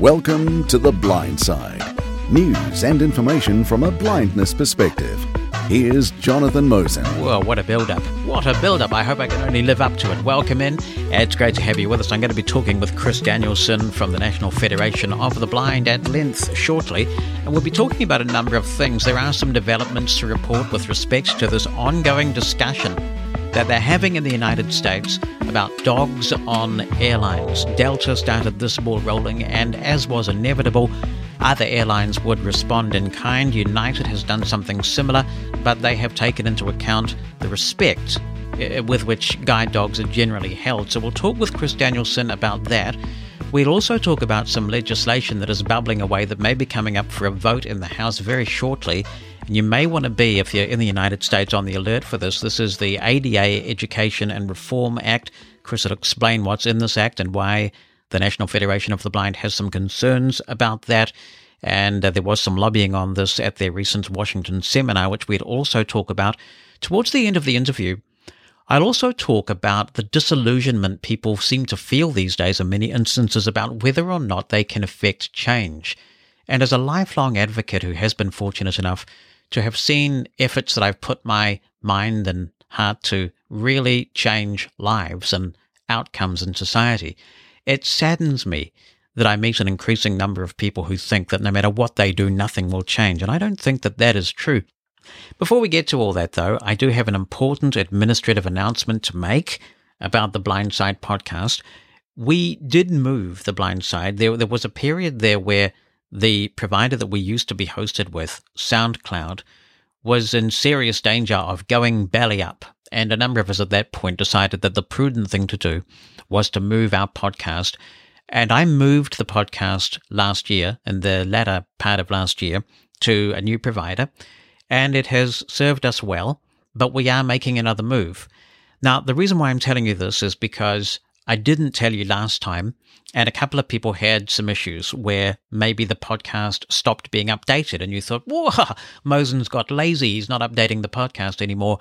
Welcome to The Blind Side news and information from a blindness perspective. Here's Jonathan Mosen. Well, what a build up. What a build up. I hope I can only live up to it. Welcome in. It's great to have you with us. I'm going to be talking with Chris Danielsen from the National Federation of the Blind at length shortly. And we'll be talking about a number of things. There are some developments to report with respect to this ongoing discussion that they're having in the United States about dogs on airlines. Delta started this ball rolling, and as was inevitable, other airlines would respond in kind. United has done something similar, but they have taken into account the respect uh, with which guide dogs are generally held. So we'll talk with Chris Danielsen about that. We'll also talk about some legislation that is bubbling away that may be coming up for a vote in the House very shortly. You may want to be, if you're in the United States, on the alert for this. This is the ADA Education and Reform Act. Chris will explain what's in this act and why the National Federation of the Blind has some concerns about that. And uh, there was some lobbying on this at their recent Washington seminar, which we'd also talk about. Towards the end of the interview, I'll also talk about the disillusionment people seem to feel these days in many instances about whether or not they can affect change. And as a lifelong advocate who has been fortunate enough to have seen efforts that I've put my mind and heart to really change lives and outcomes in society, it saddens me that I meet an increasing number of people who think that no matter what they do, nothing will change. And I don't think that that is true. Before we get to all that, though, I do have an important administrative announcement to make about the Blindside podcast. We did move the Blindside. There, there was a period there where the provider that we used to be hosted with, SoundCloud, was in serious danger of going belly up. And a number of us at that point decided that the prudent thing to do was to move our podcast. And I moved the podcast last year, in the latter part of last year, to a new provider and it has served us well, but we are making another move. Now, the reason why I'm telling you this is because I didn't tell you last time, and a couple of people had some issues where maybe the podcast stopped being updated, and you thought, whoa, Mosen's got lazy, he's not updating the podcast anymore.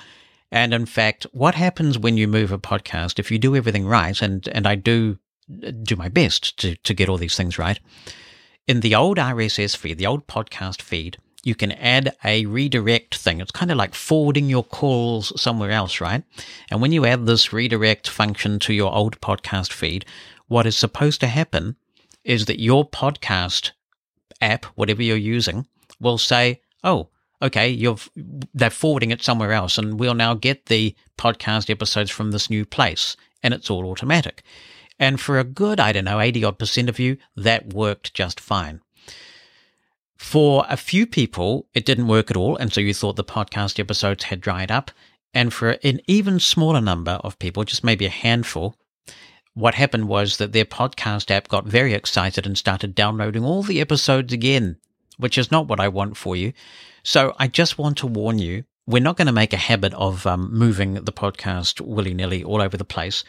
And in fact, what happens when you move a podcast, if you do everything right, and, and I do do my best to, to get all these things right, in the old RSS feed, the old podcast feed, you can add a redirect thing. It's kind of like forwarding your calls somewhere else, right? And when you add this redirect function to your old podcast feed, what is supposed to happen is that your podcast app, whatever you're using, will say, "Oh, okay, you're they're forwarding it somewhere else, and we'll now get the podcast episodes from this new place," and it's all automatic. And for a good, I don't know, 80 odd percent of you, that worked just fine. For a few people, it didn't work at all, and so you thought the podcast episodes had dried up. And for an even smaller number of people, just maybe a handful, what happened was that their podcast app got very excited and started downloading all the episodes again, which is not what I want for you. So I just want to warn you we're not going to make a habit of um, moving the podcast willy nilly all over the place.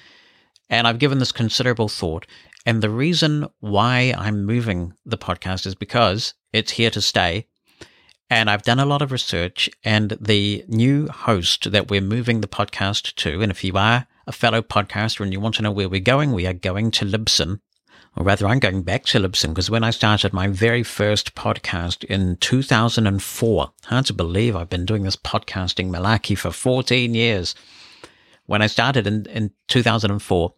And I've given this considerable thought. And the reason why I'm moving the podcast is because it's here to stay. And I've done a lot of research, and the new host that we're moving the podcast to, and if you are a fellow podcaster and you want to know where we're going, we are going to Libsyn. Or rather, I'm going back to Libsyn because when I started my very first podcast in 2004, hard to believe I've been doing this podcasting malarkey for 14 years. When I started in, in 2004,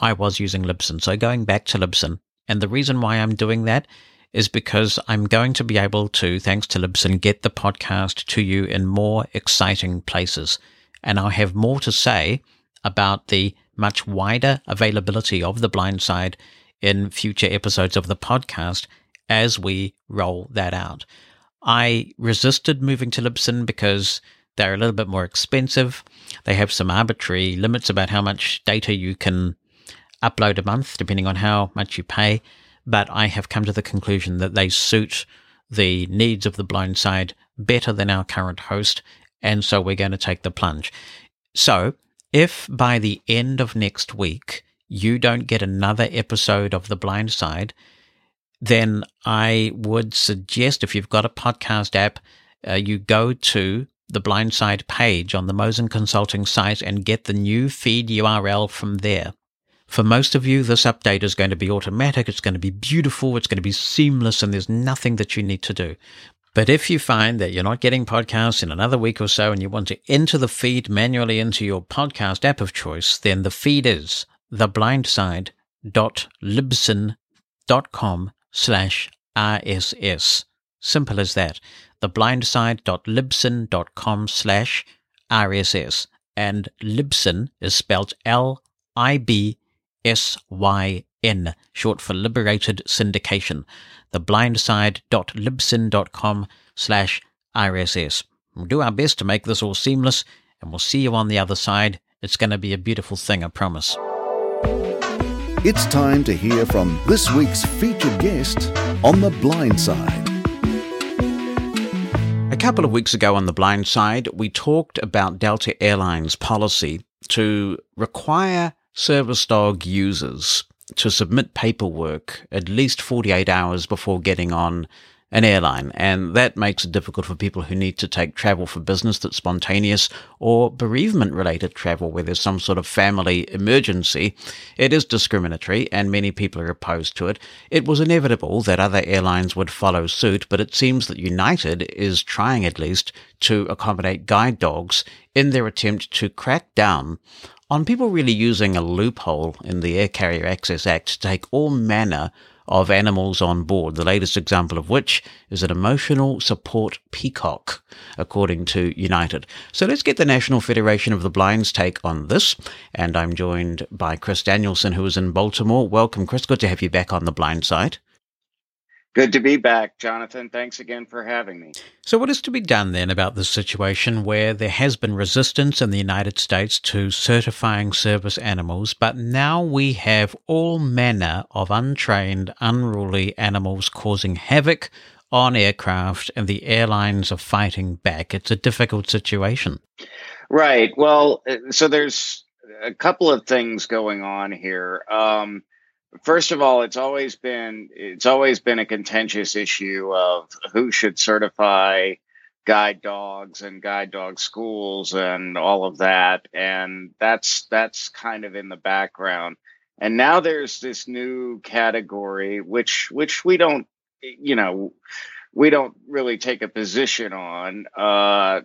I was using Libsyn. So going back to Libsyn. And the reason why I'm doing that is because I'm going to be able to, thanks to Libsyn, get the podcast to you in more exciting places. And I'll have more to say about the much wider availability of the blind side in future episodes of the podcast as we roll that out. I resisted moving to Libsyn because they're a little bit more expensive. They have some arbitrary limits about how much data you can upload a month, depending on how much you pay but I have come to the conclusion that they suit the needs of the blind side better than our current host, and so we're going to take the plunge. So, if by the end of next week you don't get another episode of The Blind Side, then I would suggest if you've got a podcast app, uh, you go to the Blindside page on the Mosen Consulting site and get the new feed URL from there. For most of you, this update is going to be automatic. It's going to be beautiful. It's going to be seamless and there's nothing that you need to do. But if you find that you're not getting podcasts in another week or so and you want to enter the feed manually into your podcast app of choice, then the feed is theblindside.libsyn.com slash RSS. Simple as that. Theblindside.libsyn.com slash RSS. And Libsyn is spelled L I B S Y N, short for Liberated Syndication. Theblindside.libsyn.com slash RSS. We'll do our best to make this all seamless, and we'll see you on the other side. It's going to be a beautiful thing, I promise. It's time to hear from this week's featured guest on The Blind Side. A couple of weeks ago on The Blind Side, we talked about Delta Airlines' policy to require service dog users to submit paperwork at least 48 hours before getting on an airline. And that makes it difficult for people who need to take travel for business that's spontaneous or bereavement related travel where there's some sort of family emergency. It is discriminatory and many people are opposed to it. It was inevitable that other airlines would follow suit, but it seems that United is trying at least to accommodate guide dogs in their attempt to crack down on people really using a loophole in the Air Carrier Access Act to take all manner of animals on board, the latest example of which is an emotional support peacock, according to United. So let's get the National Federation of the Blind's take on this. And I'm joined by Chris Danielsen, who is in Baltimore. Welcome, Chris. Good to have you back on the blind side. Good to be back, Jonathan. Thanks again for having me. So, what is to be done then about this situation where there has been resistance in the United States to certifying service animals, but now we have all manner of untrained, unruly animals causing havoc on aircraft and the airlines are fighting back? It's a difficult situation. Right. Well, uh, so there's a couple of things going on here. Um, first of all, it's always been it's always been a contentious issue of who should certify guide dogs and guide dog schools and all of that, and that's that's kind of in the background. And now there's this new category, which which we don't, you know, we don't really take a position on, uh,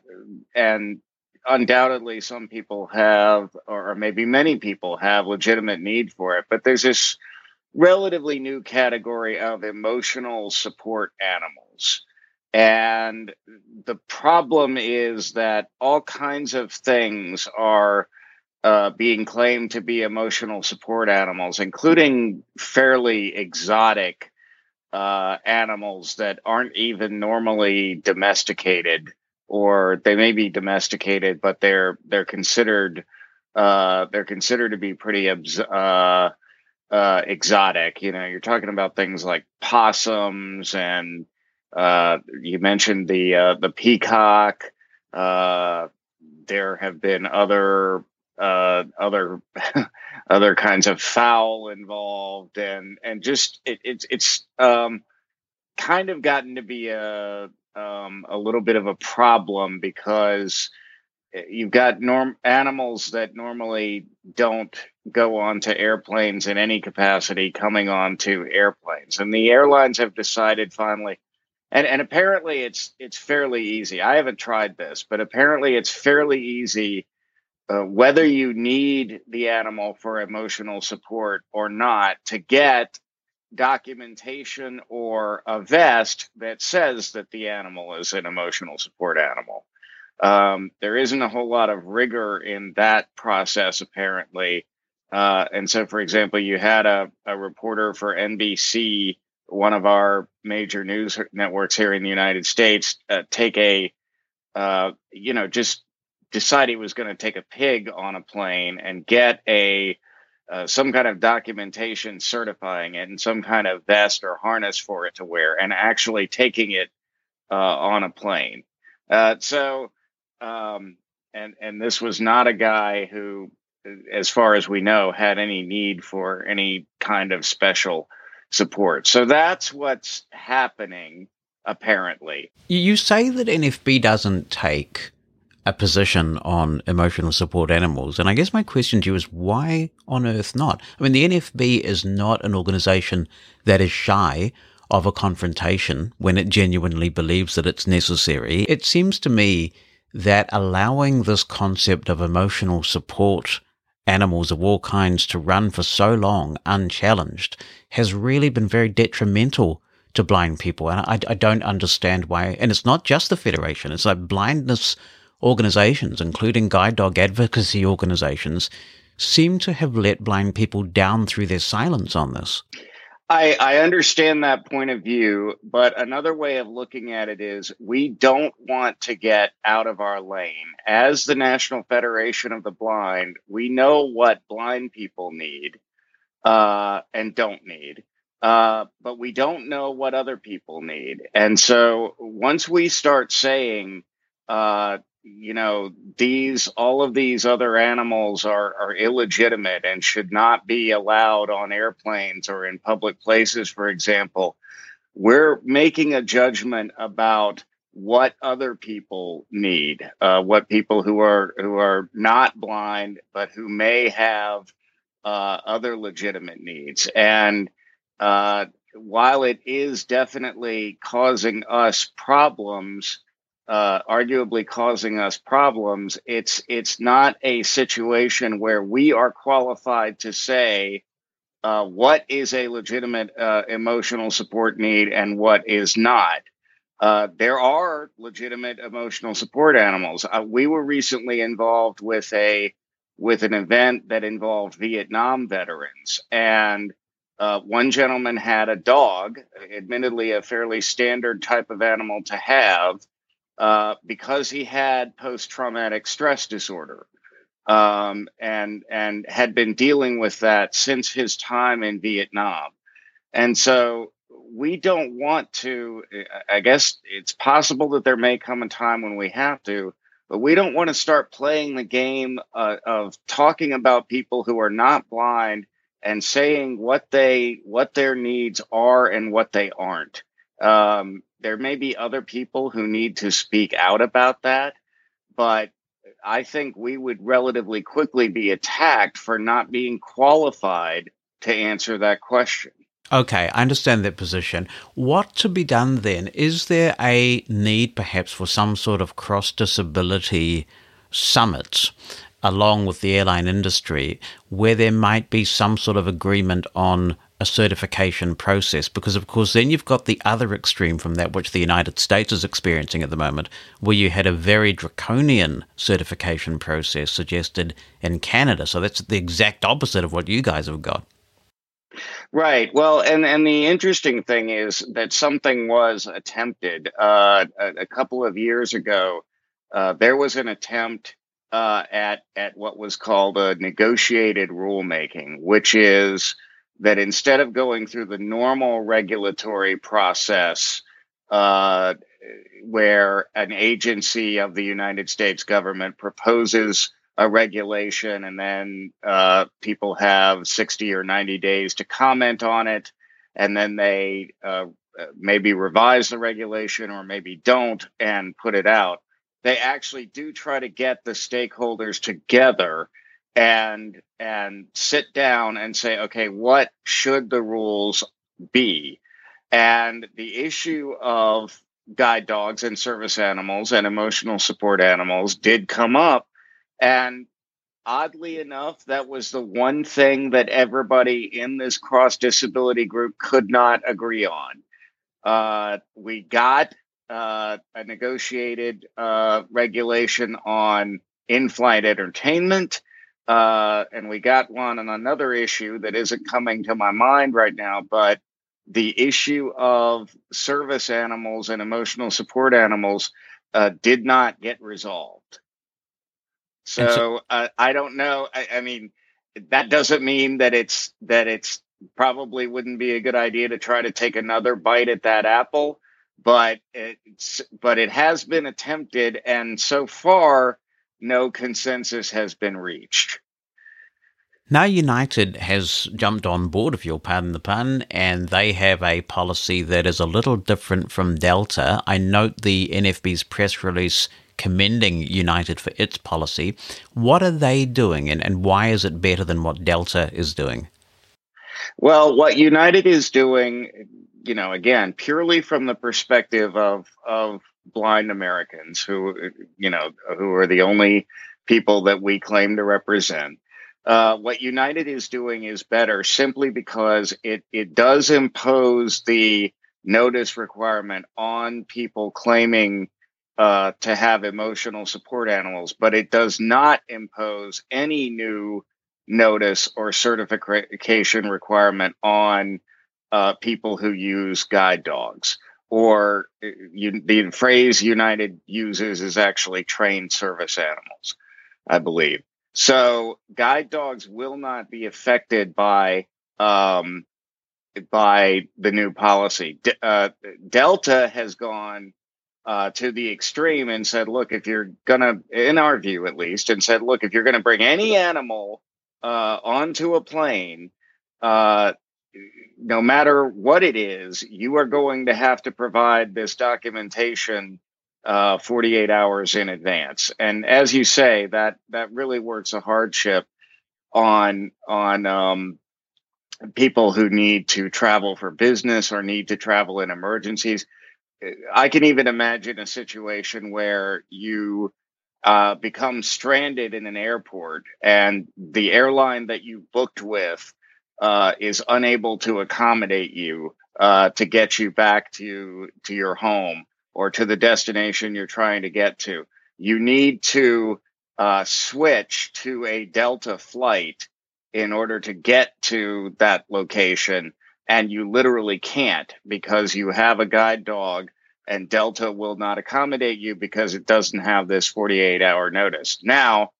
and undoubtedly some people have or maybe many people have legitimate need for it but there's this relatively new category of emotional support animals. And the problem is that all kinds of things are uh, being claimed to be emotional support animals, including fairly exotic uh, animals that aren't even normally domesticated, or they may be domesticated, but they're they're considered uh, they're considered to be pretty uh, exotic. You know, you're talking about things like possums, and uh, you mentioned the uh, the peacock. Uh, there have been other uh, other other kinds of fowl involved, and and just it, it's it's um, kind of gotten to be a um, a little bit of a problem because you've got norm animals that normally don't go on to airplanes in any capacity coming on to airplanes. And the airlines have decided finally and, and apparently it's it's fairly easy. I haven't tried this, but apparently it's fairly easy uh, whether you need the animal for emotional support or not to get documentation or a vest that says that the animal is an emotional support animal. Um, there isn't a whole lot of rigor in that process, apparently. Uh, and so, for example, you had a, a reporter for NBC, one of our major news networks here in the United States, uh, take a, uh, you know, just decide he was going to take a pig on a plane and get a uh, some kind of documentation certifying it and some kind of vest or harness for it to wear, and actually taking it uh, on a plane. Uh, so, um, and and this was not a guy who as far as we know, had any need for any kind of special support. So that's what's happening, apparently. You say that NFB doesn't take a position on emotional support animals. And I guess my question to you is why on earth not? I mean, the NFB is not an organization that is shy of a confrontation when it genuinely believes that it's necessary. It seems to me that allowing this concept of emotional support animals of all kinds to run for so long unchallenged has really been very detrimental to blind people. And I, I don't understand why. And it's not just the Federation. It's like blindness organizations, including guide dog advocacy organizations, seem to have let blind people down through their silence on this. I, I understand that point of view, but another way of looking at it is we don't want to get out of our lane. As the National Federation of the Blind, we know what blind people need uh, and don't need, uh, but we don't know what other people need. And so once we start saying, uh, you know these all of these other animals are are illegitimate and should not be allowed on airplanes or in public places for example. We're making a judgment about what other people need uh, what people who are who are not blind but who may have uh, other legitimate needs. And uh, while it is definitely causing us problems uh, arguably causing us problems. It's it's not a situation where we are qualified to say uh, what is a legitimate uh, emotional support need and what is not. Uh, there are legitimate emotional support animals. Uh, we were recently involved with a with an event that involved Vietnam veterans and. Uh, one gentleman had a dog, admittedly a fairly standard type of animal to have, uh, because he had post traumatic stress disorder um, and and had been dealing with that since his time in Vietnam, and so we don't want to. I guess it's possible that there may come a time when we have to, but we don't want to start playing the game uh, of talking about people who are not blind and saying what they what their needs are and what they aren't. Um, there may be other people who need to speak out about that, but I think we would relatively quickly be attacked for not being qualified to answer that question. Okay, I understand that position. What to be done then? Is there a need perhaps for some sort of cross disability summit along with the airline industry where there might be some sort of agreement on a certification process because, of course, then you've got the other extreme from that, which the United States is experiencing at the moment, where you had a very draconian certification process suggested in Canada. So that's the exact opposite of what you guys have got. Right. Well, and and the interesting thing is that something was attempted uh, a, a, couple of years ago. Uh, there was an attempt uh, at at what was called a negotiated rulemaking, which is that instead of going through the normal regulatory process uh, where an agency of the United States government proposes a regulation and then uh, people have 60 or 90 days to comment on it and then they uh, maybe revise the regulation or maybe don't and put it out they actually do try to get the stakeholders together and and sit down and say okay what should the rules be? And the issue of guide dogs and service animals and emotional support animals did come up. And oddly enough that was the one thing that everybody in this cross disability group could not agree on. Uh, we got uh, a negotiated uh, regulation on in-flight entertainment uh, and we got one on another issue that isn't coming to my mind right now, but the issue of service animals and emotional support animals uh, did not get resolved. So, so uh, I don't know. I, I, mean, that doesn't mean that it's that it's probably wouldn't be a good idea to try to take another bite at that apple, but it's but it has been attempted, and so far no consensus has been reached. Now United has jumped on board, if you'll pardon the pun, and they have a policy that is a little different from Delta. I note the NFB's press release commending United for its policy. What are they doing, and, and why is it better than what Delta is doing? Well, what United is doing, you know, again, purely from the perspective of of blind Americans who, you know, who are the only people that we claim to represent. Uh, what United is doing is better simply because it it does impose the notice requirement on people claiming uh, to have emotional support animals, but it does not impose any new notice or certification requirement on uh, people who use guide dogs. Or uh, you, the phrase United uses is actually trained service animals, I believe. So guide dogs will not be affected by um, by the new policy. De- uh, Delta has gone uh, to the extreme and said, look, if you're gonna, in our view at least, and said, look, if you're gonna bring any animal uh, onto a plane, uh, no matter what it is, you are going to have to provide this documentation uh, 48 hours in advance. And as you say, that that really works a hardship on on um, people who need to travel for business or need to travel in emergencies. I can even imagine a situation where you uh, become stranded in an airport and the airline that you booked with uh, is unable to accommodate you uh, to get you back to to your home or to the destination you're trying to get to. You need to uh, switch to a Delta flight in order to get to that location, and you literally can't because you have a guide dog and Delta will not accommodate you because it doesn't have this 48 hour notice. Now,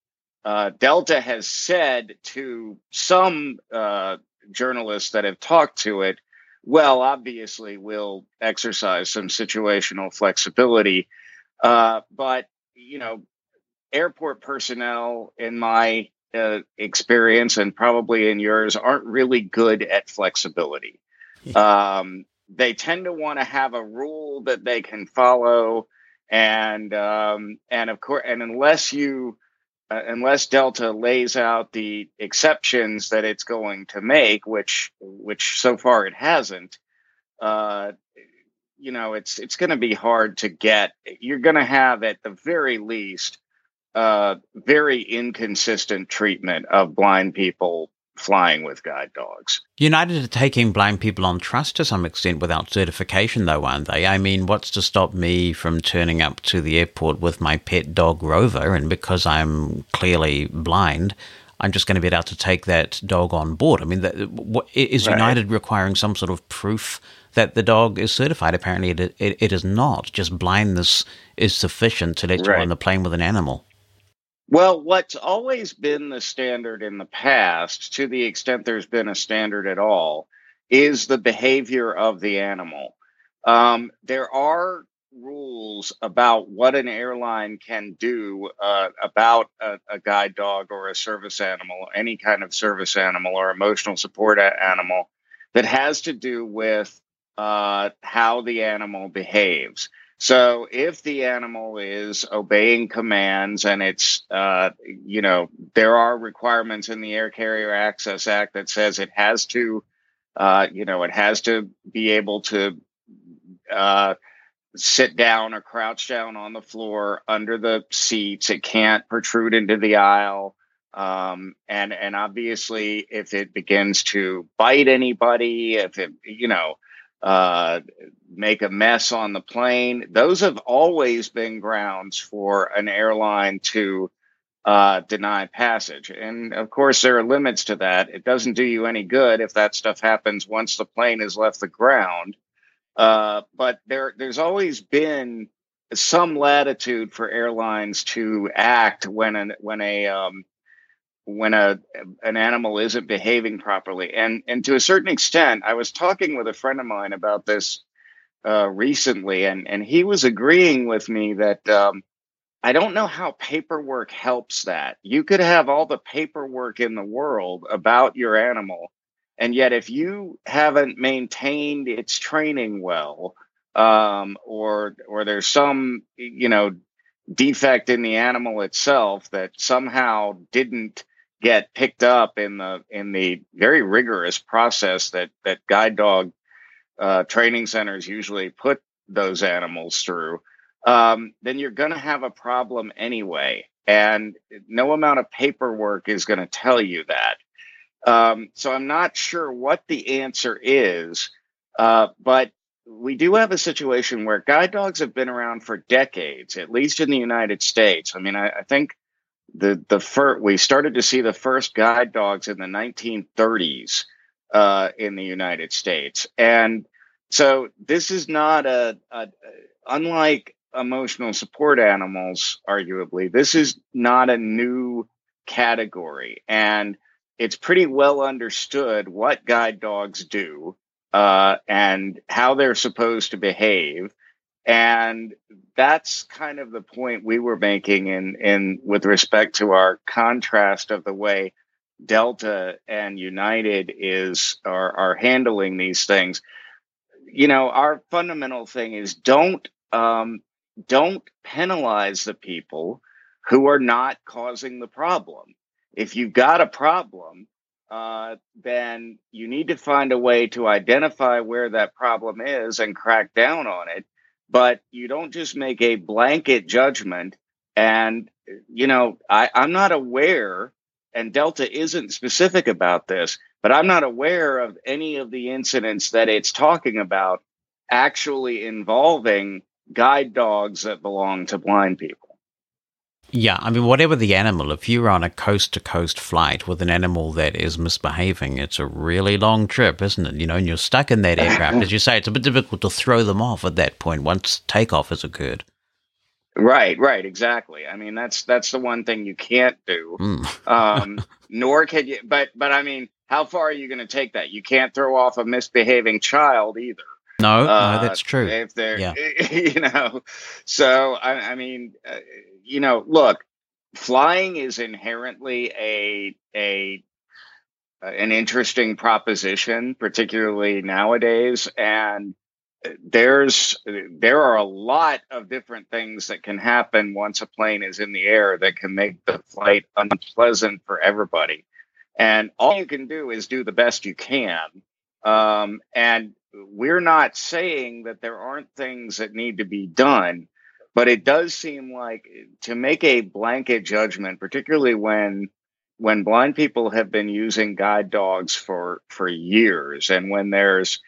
uh, Delta has said to some uh, journalists that have talked to it, well, obviously, we'll exercise some situational flexibility. Uh, but, you know, airport personnel, in my uh, experience and probably in yours, aren't really good at flexibility. Um, they tend to want to have a rule that they can follow and um, and of course and unless you uh, unless delta lays out the exceptions that it's going to make which which so far it hasn't uh, you know it's it's going to be hard to get. You're going to have at the very least uh, very inconsistent treatment of blind people flying with guide dogs. United are taking blind people on trust to some extent without certification, though, aren't they? I mean, what's to stop me from turning up to the airport with my pet dog Rover, and because I'm clearly blind, I'm just going to be able to take that dog on board? I mean, what, is right. United requiring some sort of proof that the dog is certified? Apparently, it, it, it is not. Just blindness is sufficient to let right. you on the plane with an animal. Well, what's always been the standard in the past, to the extent there's been a standard at all, is the behavior of the animal. Um, there are rules about what an airline can do uh, about a, a, guide dog or a service animal, any kind of service animal or emotional support animal that has to do with uh, how the animal behaves. So if the animal is obeying commands and it's, uh, you know, there are requirements in the Air Carrier Access Act that says it has to, uh, you know, it has to be able to uh, sit down or crouch down on the floor under the seats. It can't protrude into the aisle. Um, and and obviously, if it begins to bite anybody, if it, you know, uh, make a mess on the plane. Those have always been grounds for an airline to uh, deny passage. And of course, there are limits to that. It doesn't do you any good if that stuff happens once the plane has left the ground. Uh, but there, there's always been some latitude for airlines to act when an, when a um, when a an animal isn't behaving properly. And and to a certain extent i was talking with a friend of mine about this uh, recently and and he was agreeing with me that um, i don't know how paperwork helps that. You could have all the paperwork in the world about your animal and yet if you haven't maintained its training well um, or or there's some you know defect in the animal itself that somehow didn't get picked up in the in the very rigorous process that that guide dog uh, training centers usually put those animals through, um, then you're going to have a problem anyway. And no amount of paperwork is going to tell you that. Um, so I'm not sure what the answer is, uh, but we do have a situation where guide dogs have been around for decades, at least in the United States. I mean, I, I think the the first we started to see the first guide dogs in the 1930s uh, in the United States, and so this is not a, a unlike emotional support animals. Arguably, this is not a new category, and it's pretty well understood what guide dogs do uh, and how they're supposed to behave and that's kind of the point we were making in in with respect to our contrast of the way delta and united is are, are handling these things. You know our fundamental thing is don't um, don't penalize the people who are not causing the problem. If you've got a problem uh, then you need to find a way to identify where that problem is and crack down on it but you don't just make a blanket judgment. And, you know, I, I'm not aware, and Delta isn't specific about this, but I'm not aware of any of the incidents that it's talking about actually involving guide dogs that belong to blind people. Yeah, I mean, whatever the animal, if you're on a coast to coast flight with an animal that is misbehaving, it's a really long trip, isn't it? You know, and you're stuck in that aircraft. As you say, it's a bit difficult to throw them off at that point once takeoff has occurred. Right, right, exactly. I mean, that's that's the one thing you can't do. Mm. um, nor can you, but but I mean, how far are you going to take that? You can't throw off a misbehaving child either. No, uh, no, that's true. If they're, yeah. you know, so I, I mean, uh, you know, look, flying is inherently a a an interesting proposition, particularly nowadays, and there's there are a lot of different things that can happen once a plane is in the air that can make the flight unpleasant for everybody. And all you can do is do the best you can um, and we're not saying that there aren't things that need to be done, but it does seem like to make a blanket judgment, particularly when when blind people have been using guide dogs for for years and when there's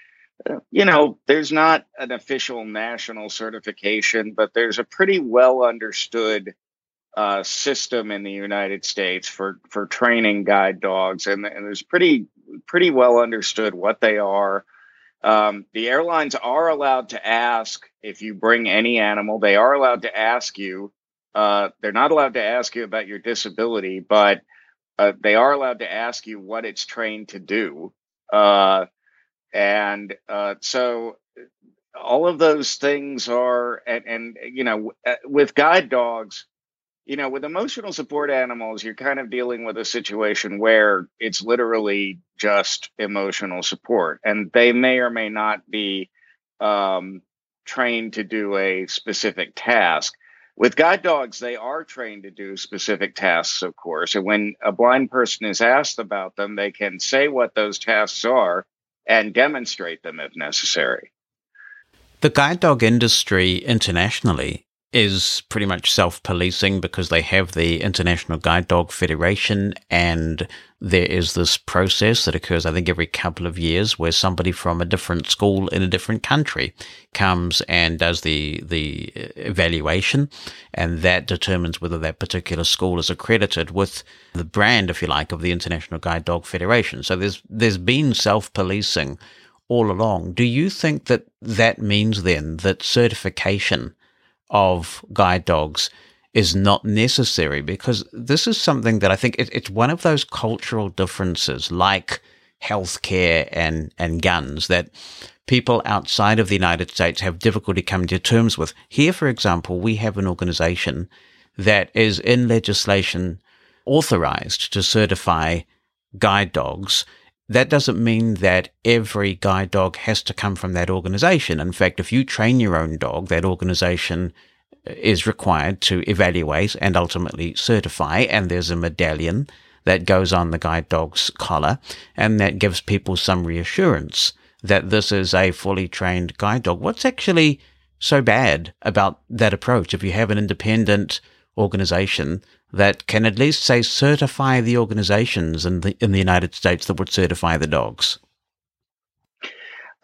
you know there's not an official national certification but there's a pretty well understood uh, system in the United States for for training guide dogs and, and there's pretty pretty well understood what they are. Um, the airlines are allowed to ask if you bring any animal, they are allowed to ask you. Uh, they're not allowed to ask you about your disability, but uh, they are allowed to ask you what it's trained to do. Uh, and uh, so all of those things are, and, and you know, uh, with guide dogs, you know, with emotional support animals, you're kind of dealing with a situation where it's literally just emotional support, and they may or may not be um, trained to do a specific task. With guide dogs, they are trained to do specific tasks, of course. And when a blind person is asked about them, they can say what those tasks are and demonstrate them if necessary. The guide dog industry internationally is pretty much self policing because they have the International Guide Dog Federation, and there is this process that occurs, I think, every couple of years where somebody from a different school in a different country comes and does the, the evaluation, and that determines whether that particular school is accredited with the brand, if you like, of the International Guide Dog Federation. So there's, there's been self policing all along. Do you think that that means then that certification of guide dogs is not necessary because this is something that I think it, it's one of those cultural differences like healthcare and, and guns that people outside of the United States have difficulty coming to terms with. Here, for example, we have an organization that is in legislation authorized to certify guide dogs. That doesn't mean that every guide dog has to come from that organization. In fact, if you train your own dog, that organization uh, is required to evaluate and ultimately certify, and there's a medallion that goes on the guide dog's collar, and that gives people some reassurance that this is a fully trained guide dog. What's actually so bad about that approach if you have an independent organization that can at least say certify the organizations in the in the United States that would certify the dogs?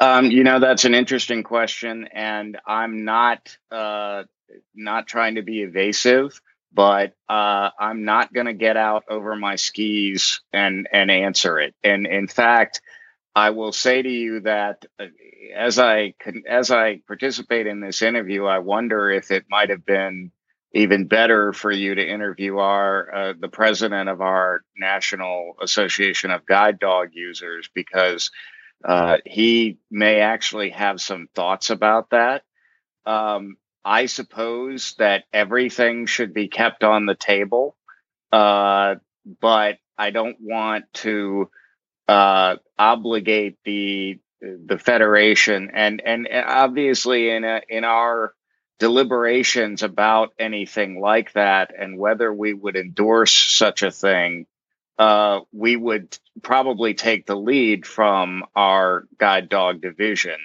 Um, you know, that's an interesting question, and I'm not uh, not trying to be evasive, but uh, I'm not going to get out over my skis and and answer it. And in fact, I will say to you that uh, as I as I participate in this interview, I wonder if it might have been even better for you to interview our uh, the president of our National Association of Guide Dog Users because uh, he may actually have some thoughts about that. Um, I suppose that everything should be kept on the table, uh, but I don't want to uh, obligate the the federation and and obviously in a, in our deliberations about anything like that and whether we would endorse such a thing uh, we would probably take the lead from our guide dog division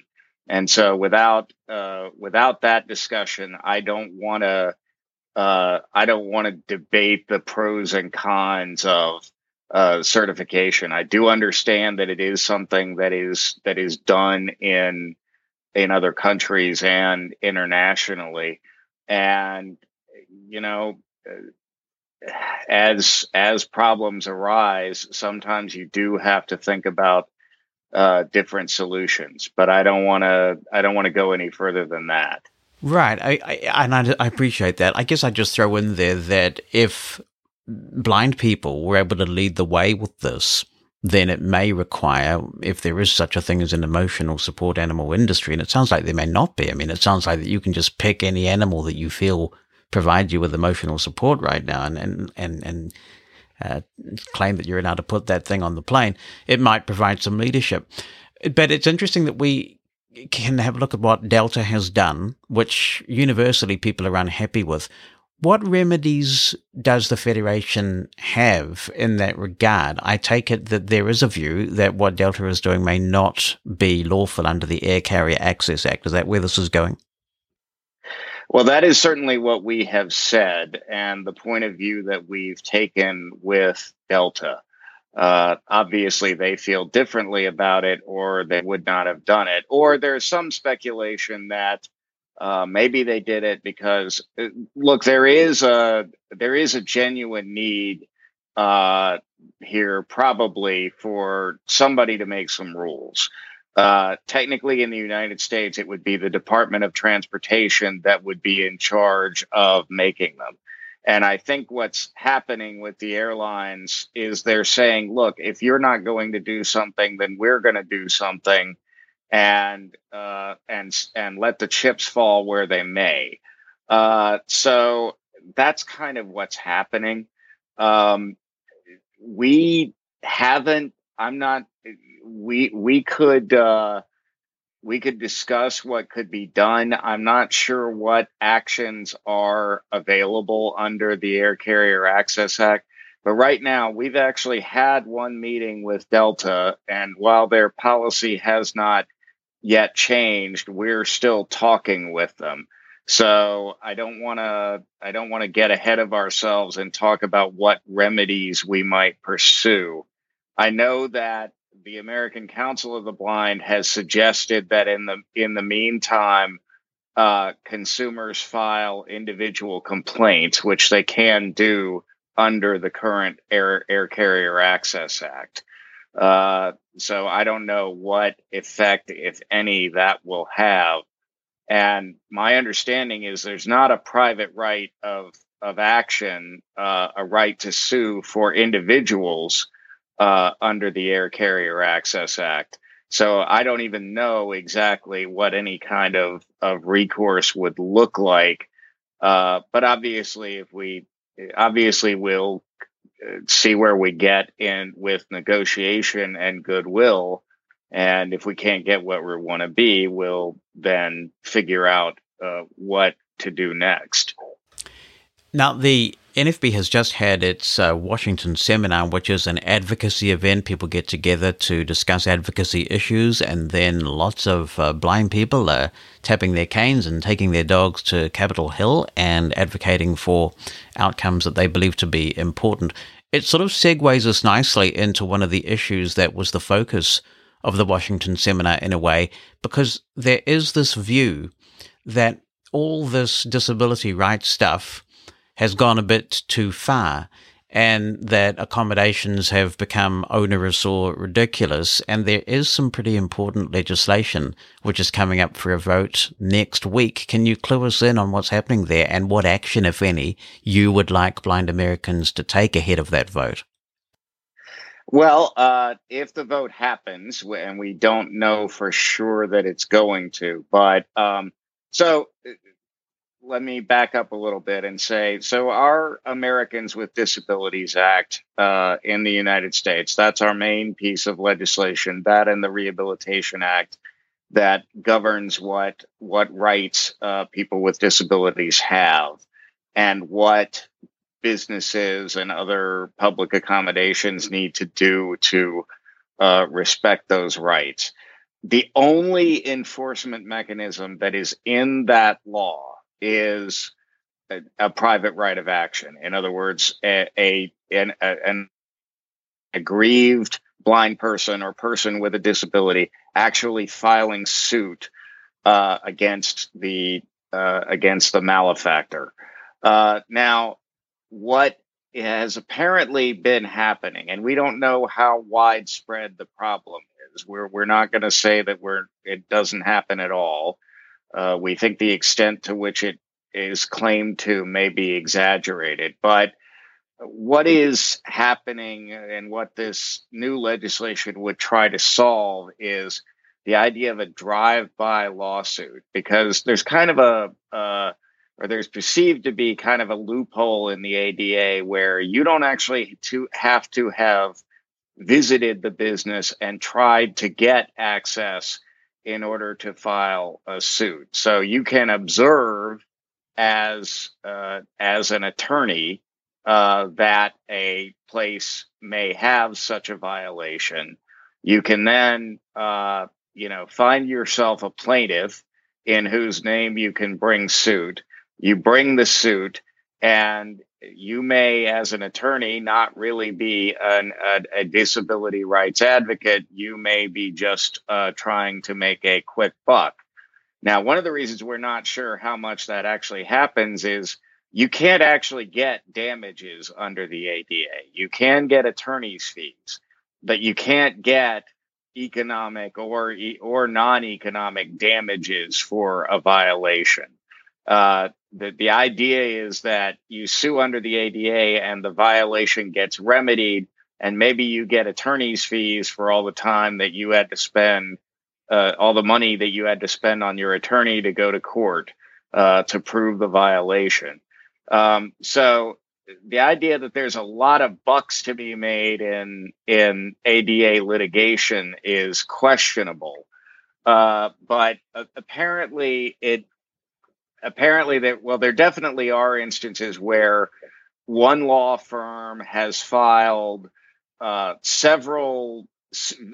and so without uh, without that discussion i don't want to uh, i don't want to debate the pros and cons of uh, certification. I do understand that it is something that is that is done in in other countries and internationally, and you know, as as problems arise, sometimes you do have to think about uh, different solutions. But I don't want to I don't want to go any further than that. Right, I, I and I, I appreciate that. I guess I just throw in there that if blind people were able to lead the way with this, then it may require, if there is such a thing as an emotional support animal industry, and it sounds like there may not be. I mean, it sounds like that you can just pick any animal that you feel provides you with emotional support right now, and and and and uh, claim that you're allowed to put that thing on the plane. It might provide some leadership, but it's interesting that we can have a look at what Delta has done, which universally people are unhappy with. What remedies does the Federation have in that regard? I take it that there is a view that what Delta is doing may not be lawful under the Air Carrier Access Act. Is that where this is going? Well, that is certainly what we have said, and the point of view that we've taken with Delta. Uh, obviously, they feel differently about it, or they would not have done it. Or there's some speculation that uh, maybe they did it because uh, look, there is a there is a genuine need uh, here, probably for somebody to make some rules. Uh, technically, in the United States, it would be the Department of Transportation that would be in charge of making them. And I think what's happening with the airlines is they're saying, look, if you're not going to do something, then we're going to do something and uh, and and let the chips fall where they may. Uh, so that's kind of what's happening. Um, we haven't. I'm not. We we could uh, we could discuss what could be done. I'm not sure what actions are available under the Air Carrier Access Act. But right now, we've actually had one meeting with Delta, and while their policy has not yet changed, we're still talking with them. So I don't want to I don't want to get ahead of ourselves and talk about what remedies we might pursue. I know that the American Council of the Blind has suggested that in the in the meantime, uh, consumers file individual complaints, which they can do under the current Air Air Carrier Access Act. Uh, so I don't know what effect, if any, that will have. And my understanding is there's not a private right of of action, uh, a right to sue for individuals uh, under the Air Carrier Access Act. So I don't even know exactly what any kind of, of recourse would look like. Uh, but obviously, if we obviously we'll see where we get in with negotiation and goodwill. And if we can't get what we want to be, we'll then figure out uh, what to do next. Now, the NFB has just had its uh, Washington seminar, which is an advocacy event. People get together to discuss advocacy issues, and then lots of uh, blind people are tapping their canes and taking their dogs to Capitol Hill and advocating for outcomes that they believe to be important. It sort of segues us nicely into one of the issues that was the focus of the Washington seminar in a way, because there is this view that all this disability rights stuff has gone a bit too far and that accommodations have become onerous or ridiculous. And there is some pretty important legislation which is coming up for a vote next week. Can you clue us in on what's happening there and what action, if any, you would like blind Americans to take ahead of that vote? Well, uh, if the vote happens, and we don't know for sure that it's going to, but um, so let me back up a little bit and say so our Americans with Disabilities Act uh, in the United States, that's our main piece of legislation, that and the Rehabilitation Act that governs what what rights uh, people with disabilities have and what businesses and other public accommodations need to do to uh, respect those rights. The only enforcement mechanism that is in that law is a, a, private right of action. In other words, a, a an, an aggrieved blind person or person with a disability actually filing suit uh, against the uh, against the malefactor. Uh, now, what has apparently been happening, and we don't know how widespread the problem is. We're we're not going to say that we're it doesn't happen at all. Uh, we think the extent to which it is claimed to may be exaggerated, but what is happening and what this new legislation would try to solve is the idea of a drive-by lawsuit because there's kind of a uh, or there's perceived to be kind of a loophole in the ADA where you don't actually to have to have visited the business and tried to get access in order to file a suit. So you can observe as uh, as an attorney uh, that a place may have such a violation. You can then uh, you know find yourself a plaintiff in whose name you can bring suit. You bring the suit, and you may, as an attorney, not really be an, a, a, disability rights advocate. You may be just uh, trying to make a quick buck. Now, one of the reasons we're not sure how much that actually happens is you can't actually get damages under the ADA. You can get attorney's fees, but you can't get economic or or non-economic damages for a violation. Uh, the, the idea is that you sue under the ADA and the violation gets remedied, and maybe you get attorney's fees for all the time that you had to spend, uh, all the money that you had to spend on your attorney to go to court uh, to prove the violation. Um, so the idea that there's a lot of bucks to be made in in ADA litigation is questionable. Uh, but uh, apparently, it apparently that well there definitely are instances where one law firm has filed uh, several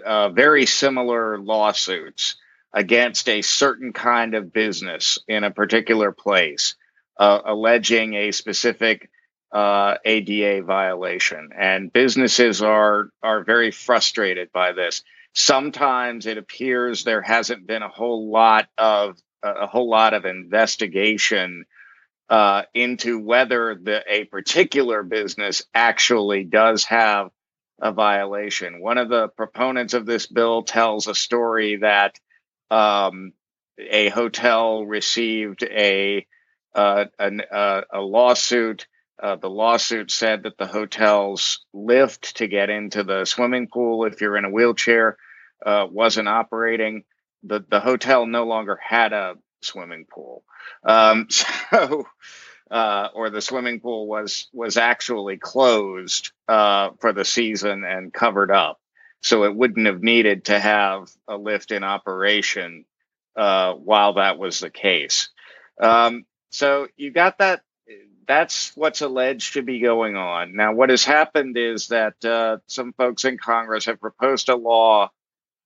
uh, very similar lawsuits against a certain kind of business in a particular place, uh, alleging a specific uh, ADA violation, and businesses are are very frustrated by this. Sometimes it appears there hasn't been a whole lot of a whole lot of investigation uh, into whether the, a particular business actually does have a violation. One of the proponents of this bill tells a story that um, a hotel received a uh, an, uh, a lawsuit. Uh, the lawsuit said that the hotel's lift to get into the swimming pool, if you're in a wheelchair, uh, wasn't operating the the hotel no longer had a swimming pool, um, so uh, or the swimming pool was was actually closed uh, for the season and covered up, so it wouldn't have needed to have a lift in operation uh, while that was the case. Um, so you got that. That's what's alleged to be going on. Now, what has happened is that uh, some folks in Congress have proposed a law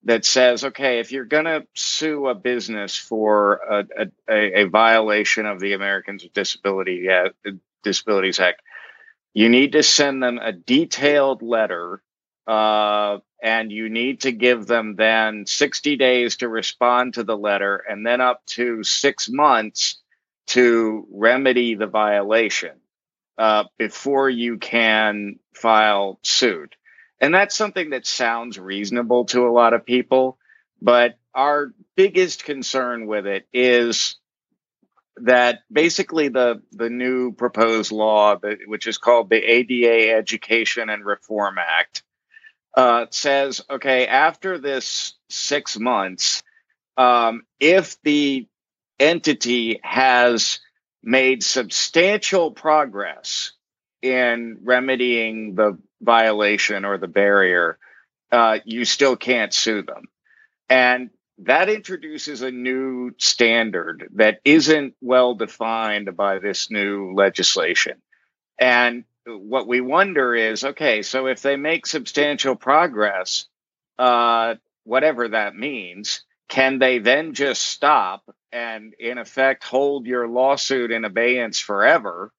that says, okay, if you're going to sue a business for a, a, a, violation of the Americans with Disability uh, Disabilities Act, you need to send them a detailed letter, uh, and you need to give them then 60 days to respond to the letter, and then up to six months to remedy the violation uh, before you can file suit. And that's something that sounds reasonable to a lot of people. But our biggest concern with it is that basically the, the new proposed law, which is called the ADA Education and Reform Act, uh, says okay, after this six months, um, if the entity has made substantial progress in remedying the violation or the barrier, uh, you still can't sue them. And that introduces a new standard that isn't well defined by this new legislation. And what we wonder is okay, so if they make substantial progress, uh, whatever that means, can they then just stop and, in effect, hold your lawsuit in abeyance forever,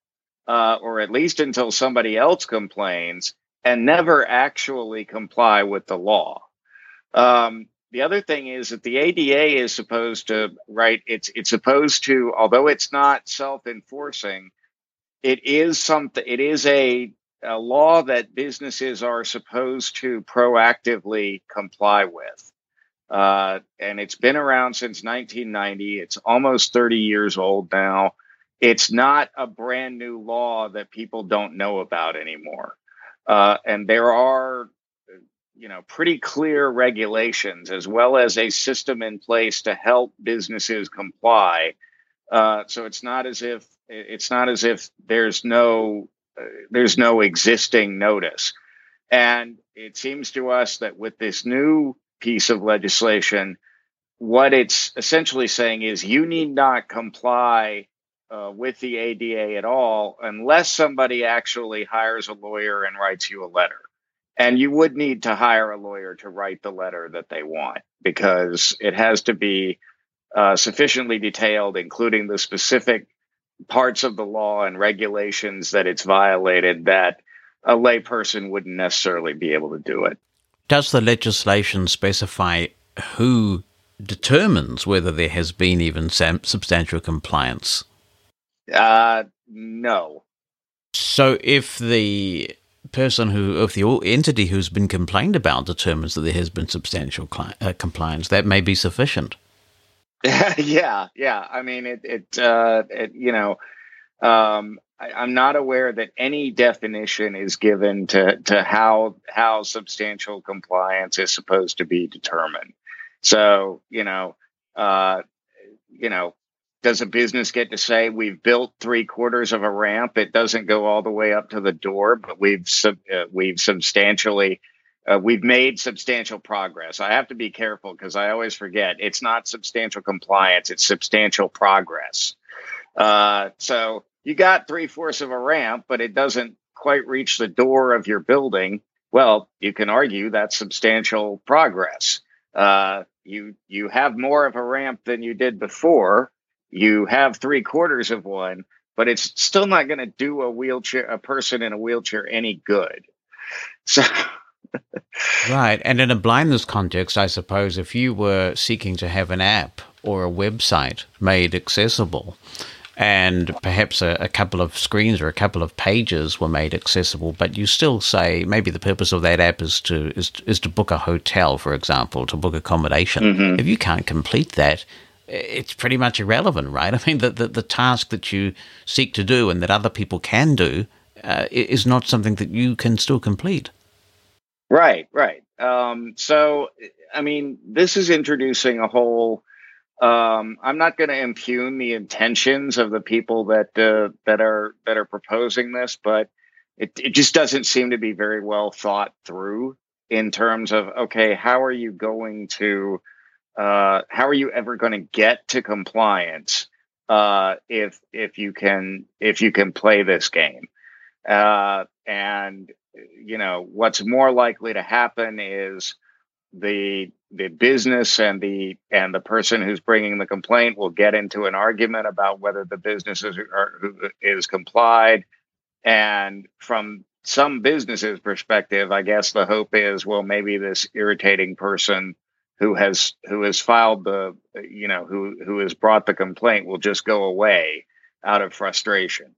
uh, or at least until somebody else complains? And never actually comply with the law. Um, the other thing is that the ADA is supposed to, right? It's it's supposed to, although it's not self-enforcing, it is something. It is a, a law that businesses are supposed to proactively comply with. Uh, and it's been around since 1990. It's almost 30 years old now. It's not a brand new law that people don't know about anymore. Uh, and there are, you know, pretty clear regulations as well as a system in place to help businesses comply. Uh, so it's not as if it's not as if there's no uh, there's no existing notice. And it seems to us that with this new piece of legislation, what it's essentially saying is you need not comply uh, with the ADA at all unless somebody actually hires a lawyer and writes you a letter. And you would need to hire a lawyer to write the letter that they want because it has to be uh, sufficiently detailed, including the specific parts of the law and regulations that it's violated that a layperson wouldn't necessarily be able to do it. Does the legislation specify who determines whether there has been even some substantial compliance? Uh, no. So if the person who, if the entity who's been complained about determines that there has been substantial cli- uh, compliance, that may be sufficient. yeah, yeah. I mean, it, it, uh, it you know, um, I, am not aware that any definition is given to to how how substantial compliance is supposed to be determined. So, you know, uh, you know, does a business get to say we've built three quarters of a ramp? It doesn't go all the way up to the door, but we've sub, uh, we've substantially uh, we've made substantial progress. I have to be careful because I always forget it's not substantial compliance; it's substantial progress. Uh, so you got three fourths of a ramp, but it doesn't quite reach the door of your building. Well, you can argue that's substantial progress. Uh, you you have more of a ramp than you did before you have three quarters of one, but it's still not going to do a wheelchair, a person in a wheelchair any good. So. right. And in a blindness context, I suppose if you were seeking to have an app or a website made accessible, and perhaps a, a, couple of screens or a couple of pages were made accessible, but you still say maybe the purpose of that app is to is, is to book a hotel, for example, to book accommodation. Mm-hmm. If you can't complete that, it's pretty much irrelevant, right? I mean, the, the, the, task that you seek to do and that other people can do uh, is not something that you can still complete. Right, right. Um, so, I mean, this is introducing a whole. Um, I'm not going to impugn the intentions of the people that uh, that are that are proposing this, but it, it just doesn't seem to be very well thought through in terms of okay, how are you going to uh, how are you ever going to get to compliance uh, if if you can if you can play this game. Uh, and you know what's more likely to happen is the the business and the and the person who's bringing the complaint will get into an argument about whether the business is, is complied and from some businesses perspective i guess the hope is well maybe this irritating person who has who has filed the you know who who has brought the complaint will just go away out of frustration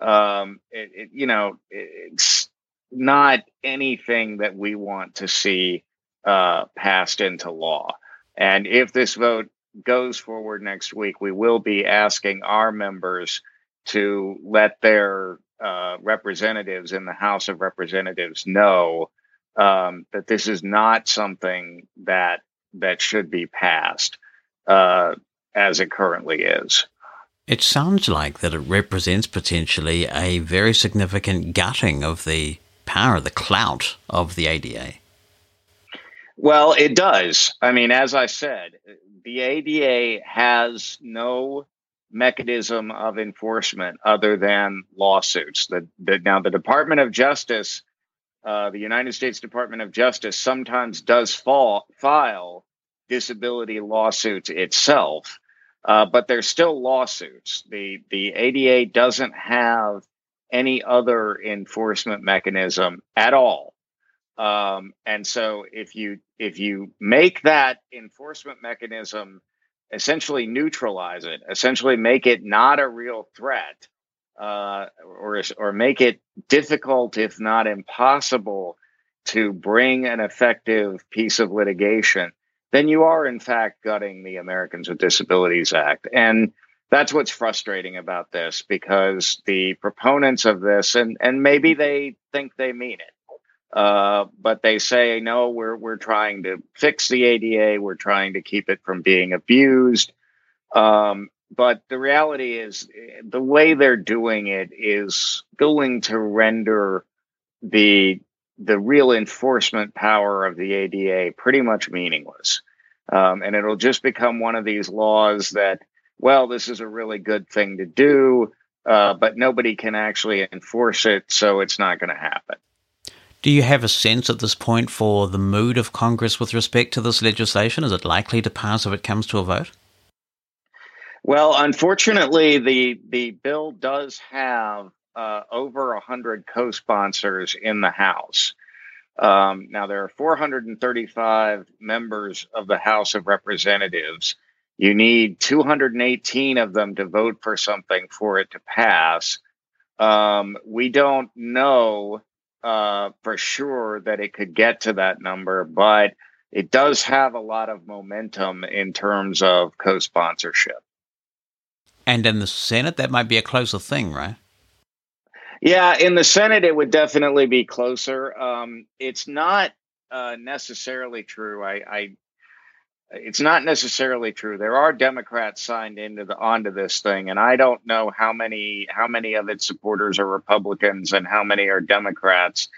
um it, it, you know it's not anything that we want to see uh, passed into law. And if this vote goes forward next week, we will be asking our members to let their uh, representatives in the House of Representatives know um, that this is not something that that should be passed uh, as it currently is. It sounds like that it represents potentially a very significant gutting of the power, the clout of the ADA. Well, it does. I mean, as I said, the ADA has no mechanism of enforcement other than lawsuits. The, the, now, the Department of Justice, uh, the United States Department of Justice, sometimes does fall, file disability lawsuits itself, uh, but they're still lawsuits. The the ADA doesn't have any other enforcement mechanism at all. Um, and so if you if you make that enforcement mechanism essentially neutralize it, essentially make it not a real threat, uh, or or make it difficult, if not impossible, to bring an effective piece of litigation, then you are in fact gutting the Americans with Disabilities Act. And that's what's frustrating about this because the proponents of this, and and maybe they think they mean it uh, but they say no, we're we're trying to fix the ADA. We're trying to keep it from being abused. Um, but the reality is, the way they're doing it is going to render the the real enforcement power of the ADA pretty much meaningless. Um, and it'll just become one of these laws that, well, this is a really good thing to do, uh, but nobody can actually enforce it, so it's not going to happen. Do you have a sense at this point for the mood of Congress with respect to this legislation? Is it likely to pass if it comes to a vote? Well, unfortunately, the the bill does have uh, over hundred co-sponsors in the House. Um, now there are 435 members of the House of Representatives. You need 218 of them to vote for something for it to pass. Um, we don't know uh, for sure that it could get to that number, but it does have a lot of momentum in terms of co sponsorship. And in the Senate, that might be a closer thing, right? Yeah, in the Senate, it would definitely be closer. Um, it's not uh, necessarily true. I, I it's not necessarily true. There are Democrats signed into the onto this thing, and I don't know how many how many of its supporters are Republicans and how many are Democrats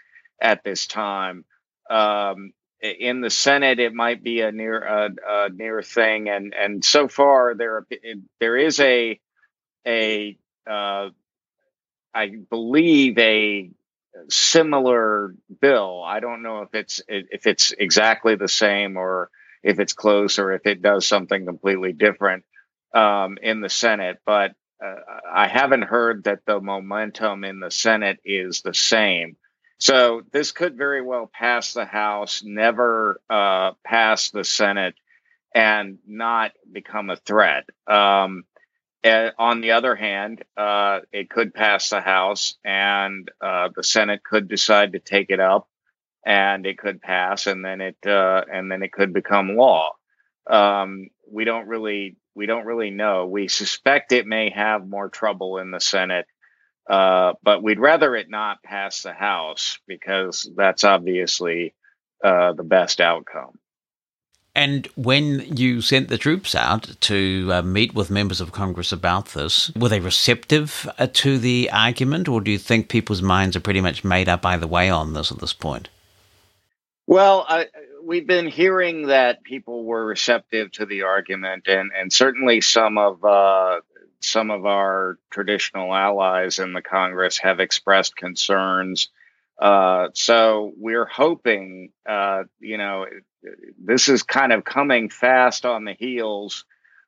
at this time. Um, in the Senate, it might be a near a, a near thing, and and so far there there is a a uh, I believe a similar bill. I don't know if it's if it's exactly the same or if it's close or if it does something completely different um, in the Senate. But uh, I haven't heard that the momentum in the Senate is the same. So this could very well pass the House, never uh, pass the Senate, and not become a threat. Um, on the other hand, uh, it could pass the House, and uh, the Senate could decide to take it up and it could pass, and then it uh, and then it could become law. Um, we don't really we don't really know. We suspect it may have more trouble in the Senate, uh, but we'd rather it not pass the House because that's obviously uh, the best outcome. And when you sent the troops out to uh, meet with members of Congress about this, were they receptive uh, to the argument, or do you think people's minds are pretty much made up either way on this at this point? Well, I, we've been hearing that people were receptive to the argument, and and certainly some of uh, some of our traditional allies in the Congress have expressed concerns. Uh, so we're hoping, uh, you know, this is kind of coming fast on the heels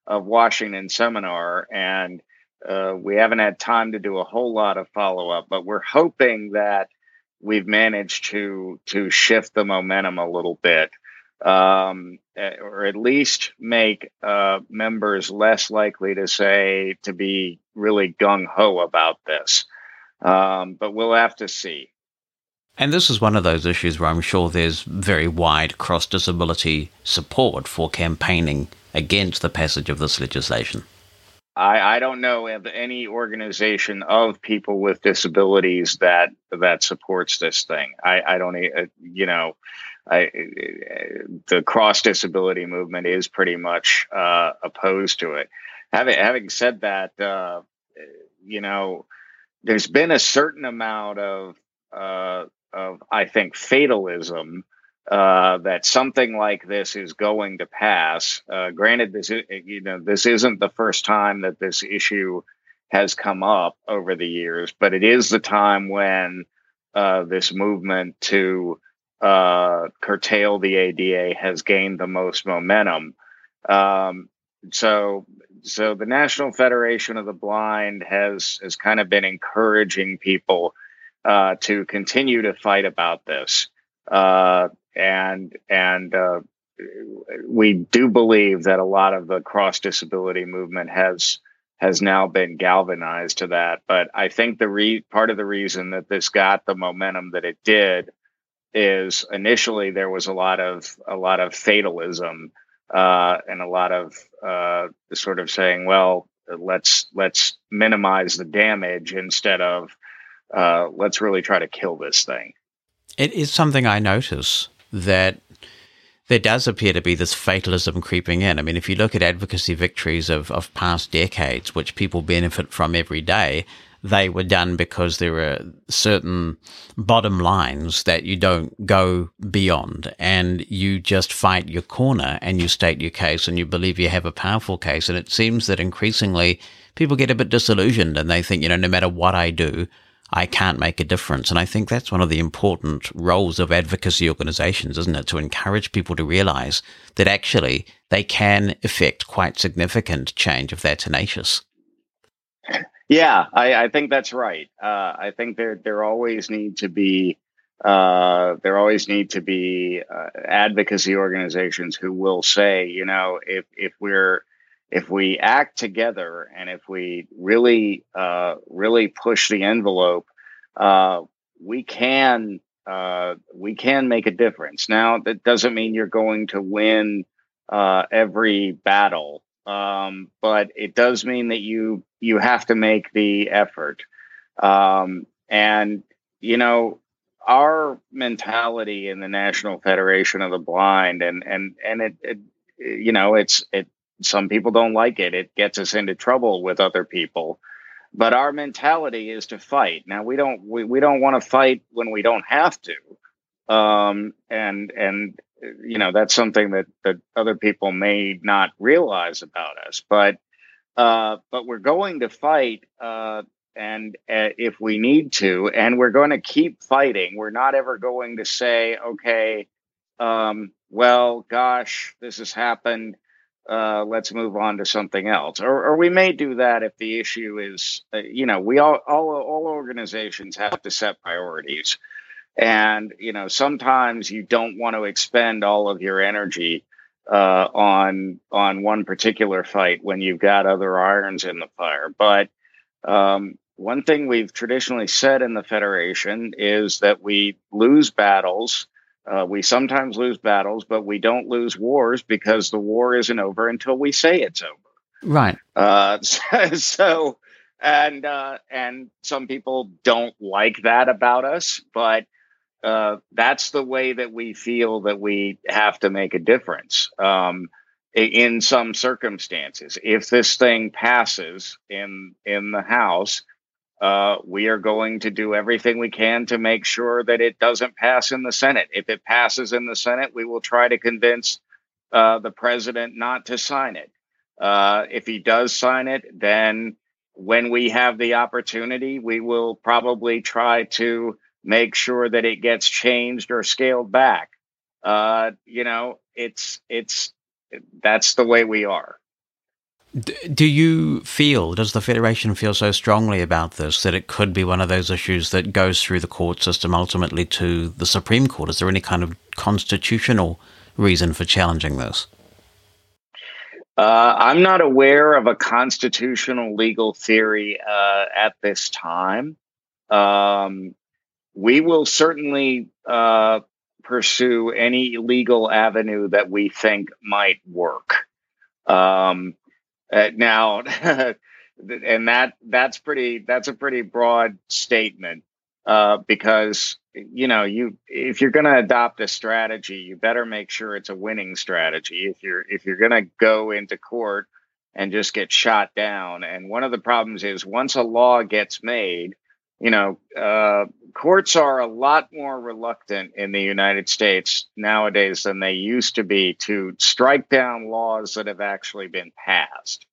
of Washington seminar, and uh, we haven't had time to do a whole lot of follow up. But we're hoping that we've managed to to shift the momentum a little bit um, eh, or at least make uh, members less likely to say to be really gung ho about this. Um, but we'll have to see. And this is one of those issues where I'm sure there's very wide cross disability support for campaigning against the passage of this legislation. I, I don't know of any organization of people with disabilities that that supports this thing. I, I don't, uh, you know, I, the cross disability movement is pretty much uh, opposed to it. Having having said that, uh, you know, there's been a certain amount of uh, of I think fatalism uh, that something like this is going to pass. Uh, granted, this is, you know this isn't the first time that this issue has come up over the years, but it is the time when uh, this movement to uh, curtail the ADA has gained the most momentum. Um, so, so the National Federation of the Blind has has kind of been encouraging people uh, to continue to fight about this, uh, and and uh, we do believe that a lot of the cross disability movement has has now been galvanized to that. But I think the re- part of the reason that this got the momentum that it did is initially there was a lot of a lot of fatalism uh, and a lot of uh, sort of saying, well, let's let's minimize the damage instead of uh, let's really try to kill this thing. It is something I notice that there does appear to be this fatalism creeping in. I mean, if you look at advocacy victories of, of past decades, which people benefit from every day, they were done because there are certain bottom lines that you don't go beyond and you just fight your corner and you state your case and you believe you have a powerful case. And it seems that increasingly people get a bit disillusioned and they think, you know, no matter what I do, I can't make a difference. And I think that's one of the important roles of advocacy organizations, isn't it? To encourage people to realize that actually they can effect quite significant change if they're tenacious. Yeah, I, I think that's right. Uh, I think there there always need to be uh, there always need to be uh, advocacy organizations who will say, you know, if if we're if we act together and if we really uh, really push the envelope, uh, we can uh, we can make a difference. Now that doesn't mean you're going to win every battle um, but it does mean that you you have to make the effort. Um, and you know, our mentality in the National Federation of the Blind, and and and it, it you know, it's it. Some people don't like it. It gets us into trouble with other people. But our mentality is to fight. Now we don't we, we don't want to fight when we don't have to. Um, and and you know that's something that that other people may not realize about us but uh, but we're going to fight uh, and uh, if we need to and we're going to keep fighting we're not ever going to say okay um, well gosh this has happened uh, let's move on to something else. Or, or we may do that if the issue is uh, you know we all all all organizations have to set priorities. And you know sometimes you don't want to expend all of your energy uh, on on one particular fight when you've got other irons in the fire. But um, one thing we've traditionally said in the federation is that we lose battles uh, we sometimes lose battles but we don't lose wars because the war isn't over until we say it's over right uh, so and uh, and some people don't like that about us but uh, that's the way that we feel that we have to make a difference um, in some circumstances. If this thing passes in in the House, uh, we are going to do everything we can to make sure that it doesn't pass in the Senate. If it passes in the Senate, we will try to convince uh, the president not to sign it. Uh, if he does sign it, then when we have the opportunity, we will probably try to make sure that it gets changed or scaled back. Uh, you know, it's it's that's the way we are. Do you feel, does the Federation feel so strongly about this that it could be one of those issues that goes through the court system ultimately to the Supreme Court? Is there any kind of constitutional reason for challenging this? Uh, I'm not aware of a constitutional legal theory uh, at this time. Um, we will certainly uh, pursue any legal avenue that we think might work. Um, uh, now, and that that's pretty that's a pretty broad statement uh, because you know you if you're going to adopt a strategy, you better make sure it's a winning strategy. If you're if you're going to go into court and just get shot down, and one of the problems is once a law gets made, you know, uh, courts are a lot more reluctant in the United States nowadays than they used to be to strike down laws that have actually been passed.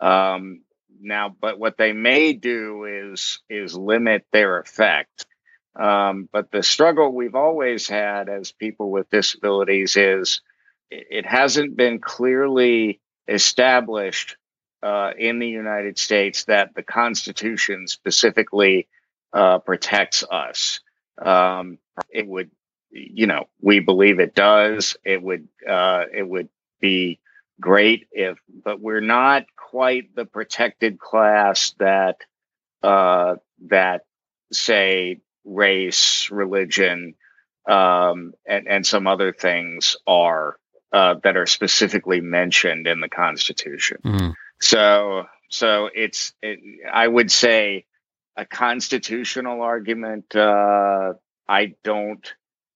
Um, now, but what they may do is is limit their effect. Um, but the struggle we've always had as people with disabilities is it hasn't been clearly established uh, in the United States that the Constitution specifically uh, protects us. Um, it would, you know, we believe it does. It would, uh, it would be great if, but we're not quite the protected class that uh, that say race, religion, um, and and some other things are uh, that are specifically mentioned in the Constitution. Mm. So so it's it, I would say a constitutional argument. Uh, I don't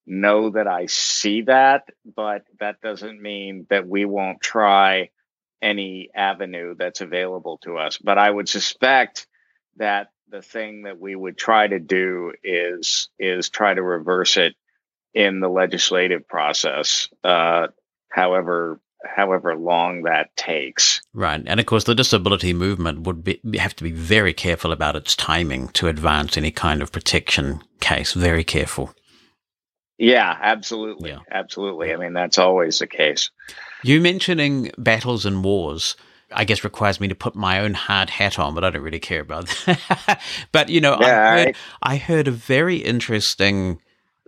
know that I see that, but that doesn't mean that we won't try any avenue that's available to us. But I would suspect that the thing that we would try to do is is try to reverse it in the legislative process, uh, however however long that takes. Right, and of course, the disability movement would be, have to be very careful about its timing to advance any kind of protection case. Very careful. Yeah, absolutely. Yeah. Absolutely. I mean, that's always the case. You mentioning battles and wars. I guess requires me to put my own hard hat on, but I don't really care about that. but you know, yeah, I, heard, I heard a very interesting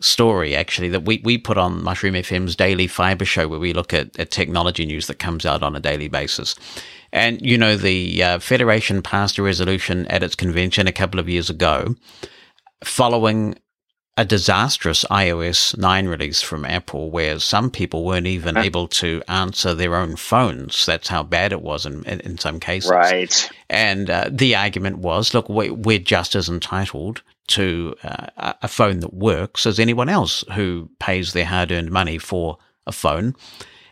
story actually that we, we put on Mushroom FM's daily fiber show where we look at, at technology news that comes out on a daily basis. And, you know, the uh, Federation passed a resolution at its convention a couple of years ago following a disastrous iOS 9 release from Apple where some people weren't even able to answer their own phones. That's how bad it was in, in, in some cases. Right. And uh, the argument was look, we, we're just as entitled to uh, a phone that works as anyone else who pays their hard earned money for a phone.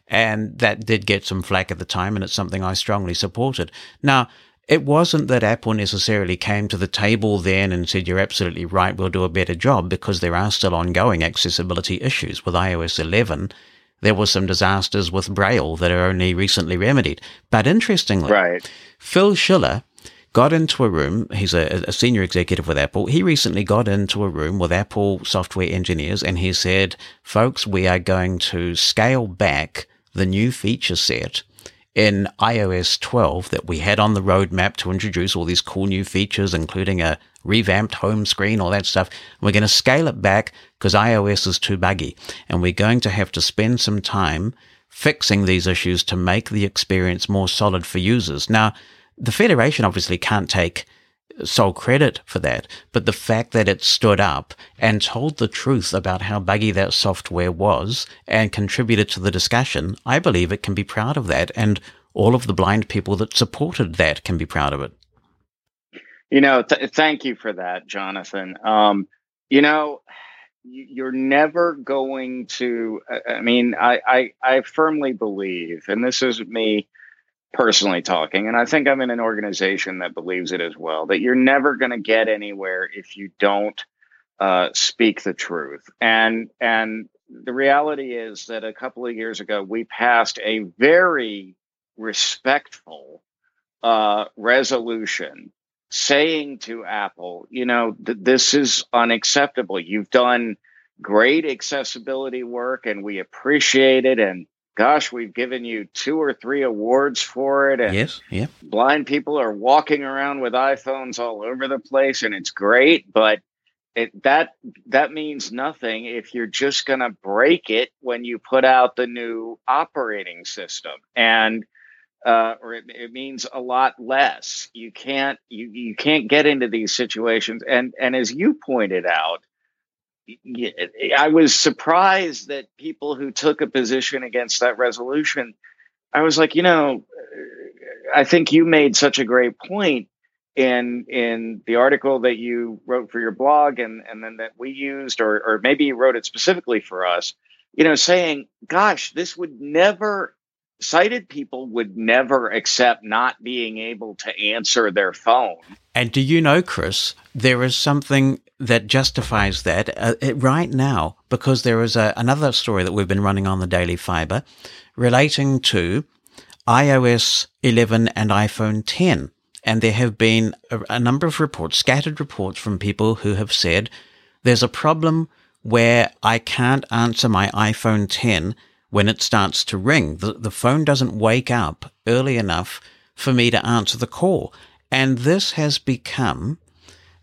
And that did get some flack at the time, and it's something I strongly supported. Now, it wasn't that Apple necessarily came to the table then and said, you're absolutely right, we'll do a better job, because there are still ongoing accessibility issues. With iOS 11, there were some disasters with Braille that are only recently remedied. But interestingly, right. Phil Schiller got into a room. He's a, a, senior executive with Apple. He recently got into a room with Apple software engineers and he said, folks, we are going to scale back the new feature set in iOS 12 that we had on the roadmap to introduce all these cool new features, including a revamped home screen, all that stuff. We're going to scale it back because iOS is too buggy. And we're going to have to spend some time fixing these issues to make the experience more solid for users. Now, the Federation obviously can't take sole credit for that, but the fact that it stood up and told the truth about how buggy that software was and contributed to the discussion, I believe it can be proud of that. And all of the blind people that supported that can be proud of it. You know, th- thank you for that, Jonathan. Um, you know, you're never going to, I mean, I, I, I firmly believe, and this is me personally talking, and I think I'm in an organization that believes it as well, that you're never going to get anywhere if you don't uh, speak the truth. And and the reality is that a couple of years ago we passed a very respectful uh, resolution saying to Apple, you know, th- this is unacceptable. You've done great accessibility work and we appreciate it. And gosh, we've given you two or three awards for it. And yes, yeah. blind people are walking around with iPhones all over the place and it's great, but it, that that means nothing if you're just going to break it when you put out the new operating system and uh, or it, it, means a lot less you can't you, you can't get into these situations and and as you pointed out I was surprised that people who took a position against that resolution I was like you know I think you made such a great point in in the article that you wrote for your blog and and then that we used or or maybe you wrote it specifically for us you know saying gosh this would never sighted people would never accept not being able to answer their phone. And do you know chris there is something that justifies that uh, right now because there is a, another story that we've been running on the daily fiber relating to ios 11 and iphone 10 and there have been a, a number of reports, scattered reports from people who have said there's a problem where I can't answer my iPhone 10 when it starts to ring. The, the phone doesn't wake up early enough for me to answer the call. And this has become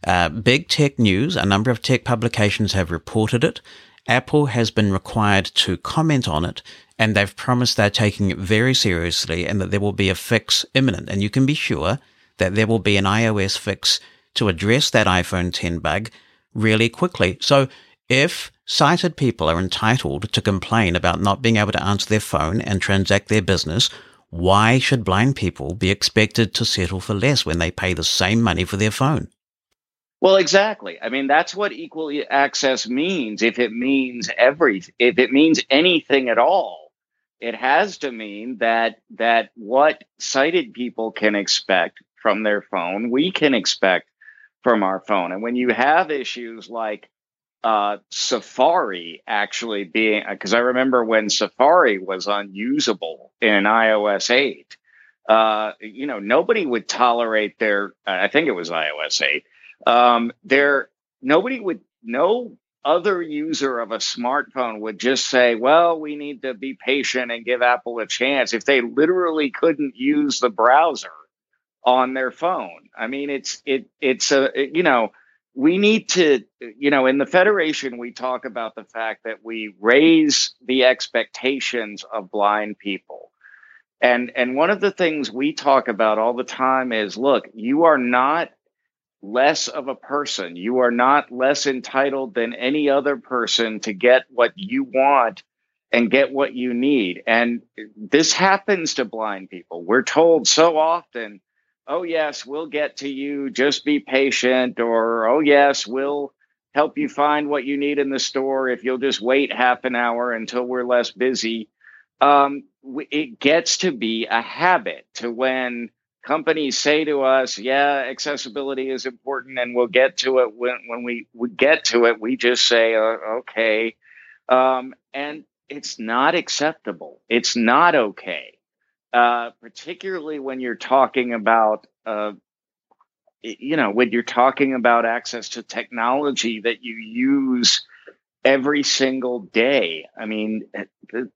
uh, big tech news. A number of tech publications have reported it. Apple has been required to comment on it, and they've promised they're taking it very seriously and that there will be a fix imminent. And you can be sure that there will be an iOS fix to address that iPhone 10 bug really quickly. So if sighted people are entitled to complain about not being able to answer their phone and transact their business, why should blind people be expected to settle for less when they pay the same money for their phone? Well, exactly. I mean, that's what equal access means. If it means every, if it means anything at all, it has to mean that that what sighted people can expect from their phone, we can expect from our phone. And when you have issues like uh, Safari actually being, because I remember when Safari was unusable in iOS 8, uh, you know, nobody would tolerate their, I think it was iOS 8, um, there, nobody would, no other user of a smartphone would just say, well, we need to be patient and give Apple a chance if they literally couldn't use the browser on their phone. I mean, it's it it's a you know we need to you know in the federation we talk about the fact that we raise the expectations of blind people. And and one of the things we talk about all the time is look, you are not less of a person. You are not less entitled than any other person to get what you want and get what you need. And this happens to blind people. We're told so often oh, yes, we'll get to you, just be patient, or oh, yes, we'll help you find what you need in the store if you'll just wait half an hour until we're less busy. Um, it gets to be a habit to when companies say to us, yeah, accessibility is important and we'll get to it when, when we, we get to it, we just say, uh, okay. Um, and it's not acceptable. It's not okay uh, particularly when you're talking about, uh, you know, when you're talking about access to technology that you use every single day. I mean,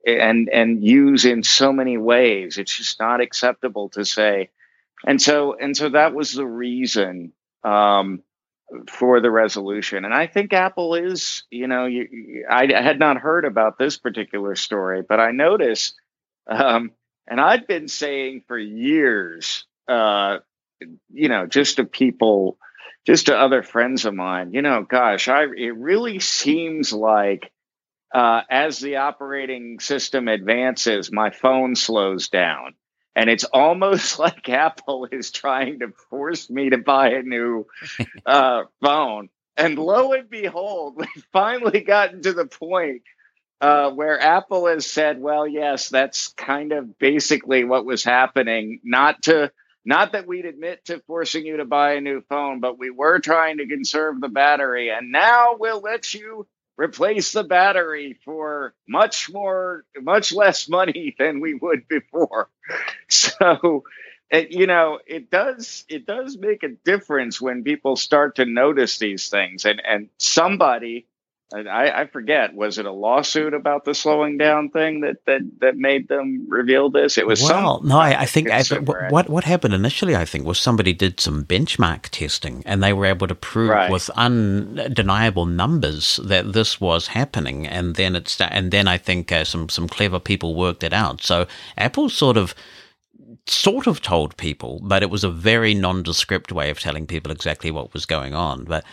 and and use in so many ways. It's just not acceptable to say. And so and so that was the reason um, for the resolution. And I think Apple is, you know, you, I, I, had not heard about this particular story, but I noticed. Um, and I've been saying for years, uh, you know, just to people, just to other friends of mine, you know, gosh, I it really seems like uh, as the operating system advances, my phone slows down. And it's almost like Apple is trying to force me to buy a new uh, phone. And lo and behold, we've finally gotten to the point uh, where Apple has said, well, yes, that's kind of basically what was happening. Not to not that we'd admit to forcing you to buy a new phone, but we were trying to conserve the battery, and now we'll let you replace the battery for much more, much less money than we would before. So it, you know, it does it does make a difference when people start to notice these things, and and somebody I, I, forget. Was it a lawsuit about the slowing down thing that that that made them reveal this? It was well, some. No, I, I think I, what what happened initially, I think, was somebody did some benchmark testing, and they were able to prove right. with undeniable numbers that this was happening, and then it's and then I think uh, some some clever people worked it out. So Apple sort of sort of told people, but it was a very nondescript way of telling people exactly what was going on. But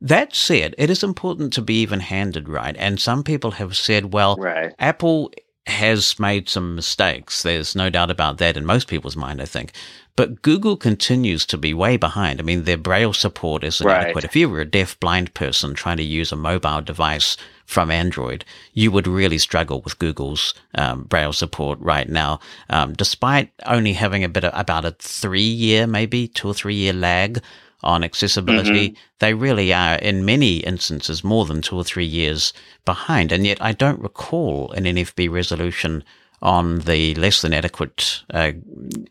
that said, it is important to be even handed, right? And some people have said, well, right. Apple has made some mistakes. There's no doubt about that in most people's mind, I think. But Google continues to be way behind. I mean, their Braille support is inadequate. Right. If you were a deaf blind person trying to use a mobile device from Android, you would really struggle with Google's um, Braille support right now, um, despite only having a bit of about a three year, maybe two or three year lag on accessibility, mm-hmm. they really are, in many instances, more than two or three years behind. And yet, I don't recall an NFB resolution on the less than adequate uh,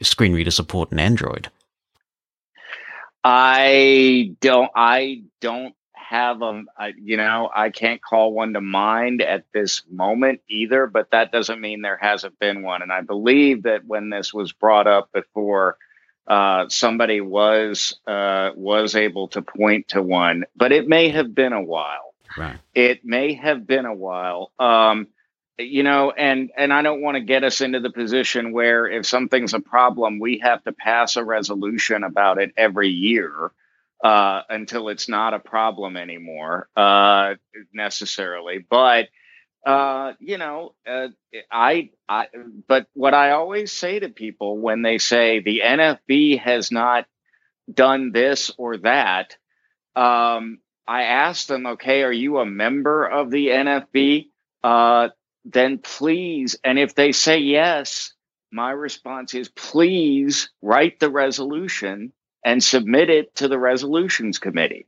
screen reader support in Android. I don't. I don't have a. You know, I can't call one to mind at this moment either. But that doesn't mean there hasn't been one. And I believe that when this was brought up before uh, somebody was uh, was able to point to one, but it may have been a while. Right. It may have been a while. Um, you know, and and I don't want to get us into the position where if something's a problem, we have to pass a resolution about it every year uh, until it's not a problem anymore uh, necessarily. But uh, you know, uh, I, I, but what I always say to people when they say the NFB has not done this or that, um, I ask them, okay, are you a member of the NFB? Uh, then please, and if they say yes, my response is please write the resolution and submit it to the resolutions committee.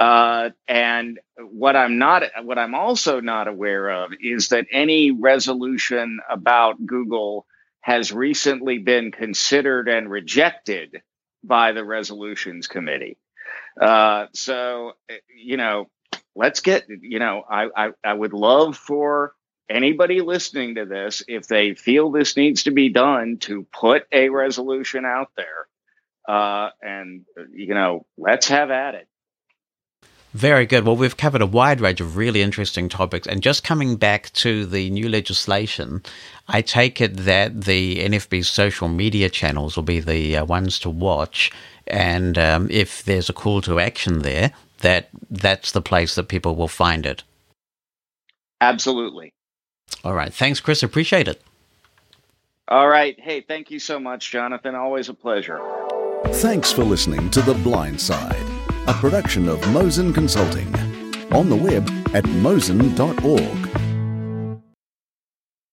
Uh, and what I'm not, what I'm also not aware of is that any resolution about Google has recently been considered and rejected by the resolutions committee. Uh, so, you know, let's get, you know, I, I, I would love for anybody listening to this, if they feel this needs to be done, to put a resolution out there. Uh, and, you know, let's have at it. Very good. Well, we've covered a wide range of really interesting topics. And just coming back to the new legislation, I take it that the NFB's social media channels will be the uh, ones to watch. And um, if there's a call to action there, that that's the place that people will find it. Absolutely. All right. Thanks, Chris. Appreciate it. All right. Hey, thank you so much, Jonathan. Always a pleasure. Thanks for listening to The Blind Side a production of Mosen Consulting. On the web at mosen.org.